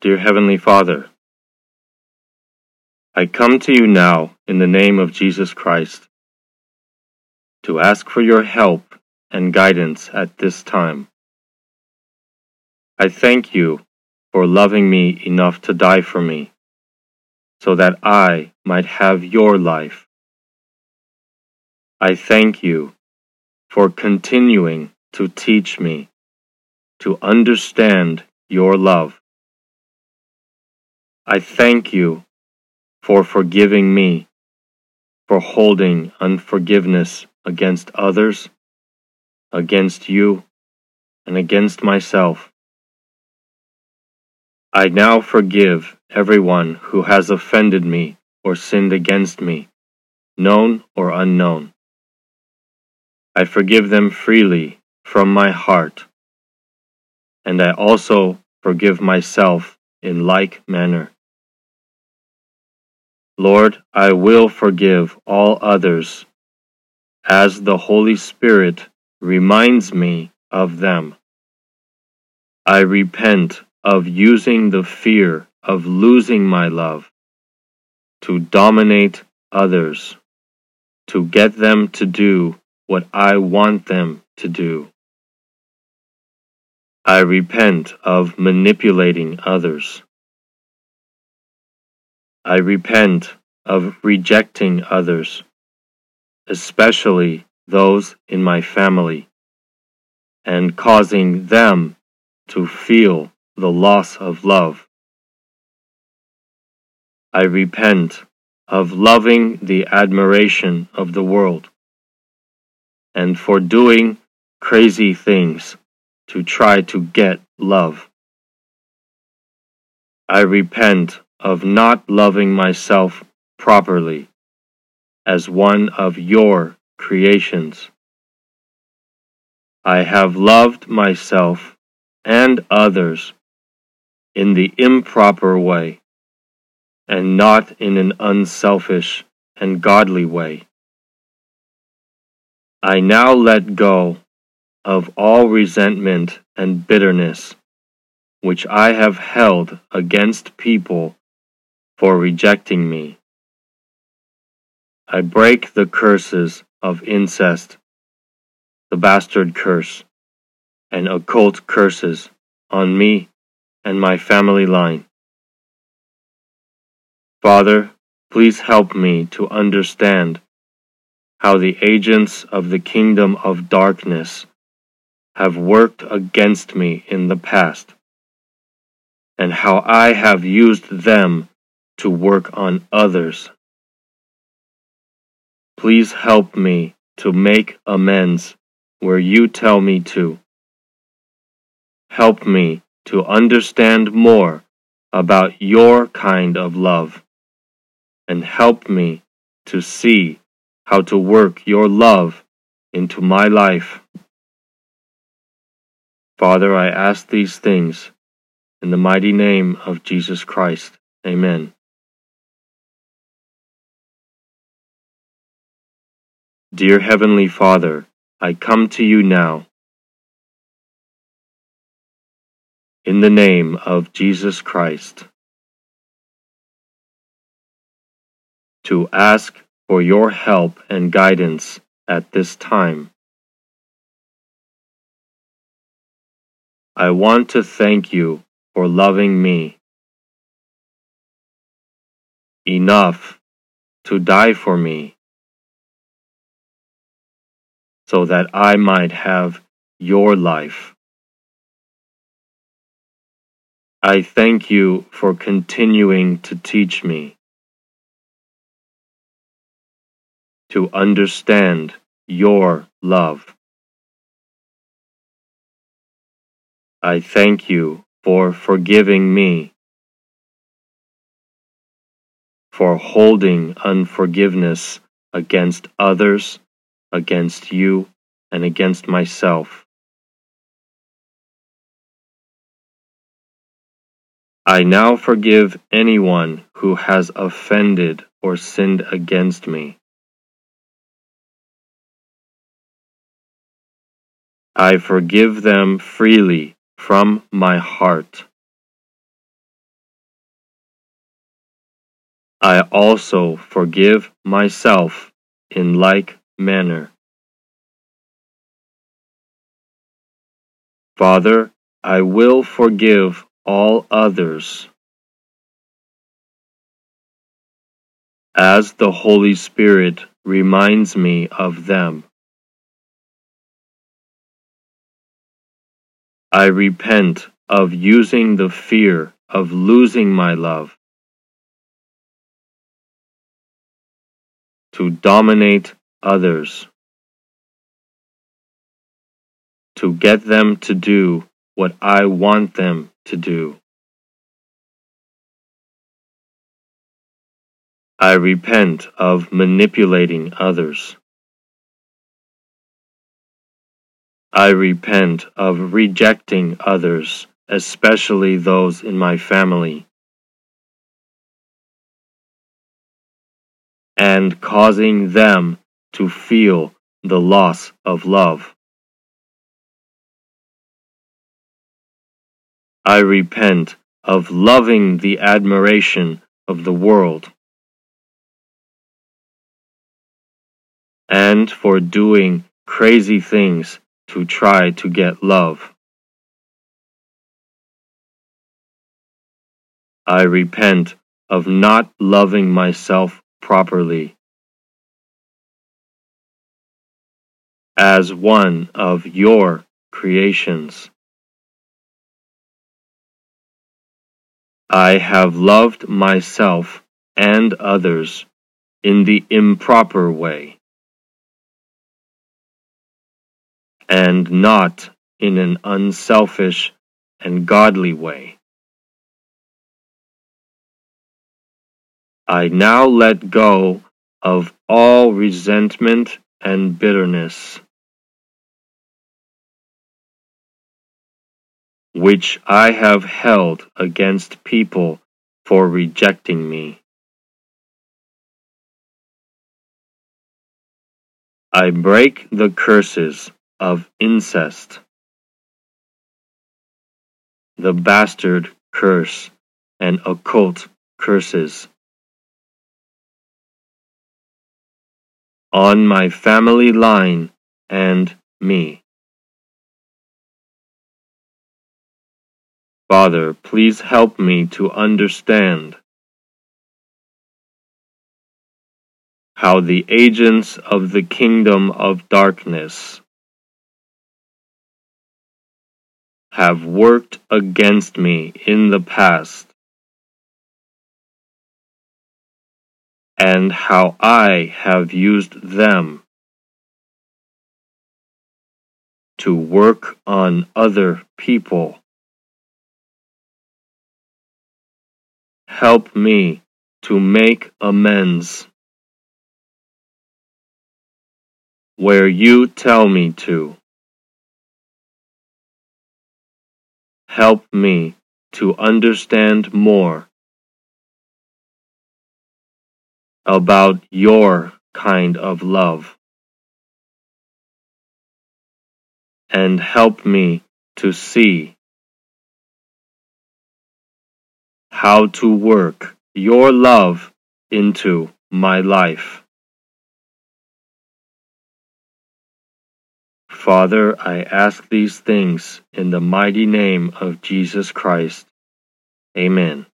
Dear Heavenly Father, I come to you now in the name of Jesus Christ to ask for your help and guidance at this time. I thank you for loving me enough to die for me so that I might have your life. I thank you for continuing to teach me to understand your love. I thank you for forgiving me for holding unforgiveness against others, against you, and against myself. I now forgive everyone who has offended me or sinned against me, known or unknown. I forgive them freely from my heart, and I also forgive myself in like manner. Lord, I will forgive all others as the Holy Spirit reminds me of them. I repent of using the fear of losing my love to dominate others, to get them to do what I want them to do. I repent of manipulating others. I repent of rejecting others, especially those in my family, and causing them to feel the loss of love. I repent of loving the admiration of the world and for doing crazy things to try to get love. I repent of not loving myself properly as one of your creations. I have loved myself and others in the improper way and not in an unselfish and godly way. I now let go of all resentment and bitterness which I have held against people for rejecting me. I break the curses of incest, the bastard curse, and occult curses on me and my family line. Father, please help me to understand how the agents of the kingdom of darkness have worked against me in the past, and how I have used them to work on others. Please help me to make amends where you tell me to. Help me to understand more about your kind of love, and help me to see how to work your love into my life. Father, I ask these things in the mighty name of Jesus Christ. Amen. Dear Heavenly Father, I come to you now. In the name of Jesus Christ, to ask for your help and guidance at this time. I want to thank you for loving me enough to die for me so that I might have your life. I thank you for continuing to teach me to understand your love. I thank you for forgiving me, for holding unforgiveness against others against you and against myself. I now forgive anyone who has offended or sinned against me. I forgive them freely from my heart. I also forgive myself in like manner. Father, I will forgive all others as the Holy Spirit reminds me of them. I repent of using the fear of losing my love to dominate others, to get them to do what I want them to do. I repent of manipulating others. I repent of rejecting others, especially those in my family, and causing them to feel the loss of love. I repent of loving the admiration of the world. and for doing crazy things to try to get love. I repent of not loving myself properly. As one of your creations. I have loved myself and others in the improper way. and not in an unselfish and godly way. I now let go of all resentment and bitterness, which I have held against people for rejecting me. I break the curses of incest, the bastard curse, and occult curses. On my family line and me. Father, please help me to understand how the agents of the kingdom of darkness have worked against me in the past, and how I have used them to work on other people. Help me to make amends where you tell me to. help me to understand more about your kind of love and help me to see how to work your love into my life. Father, I ask these things in the mighty name of Jesus Christ. Amen.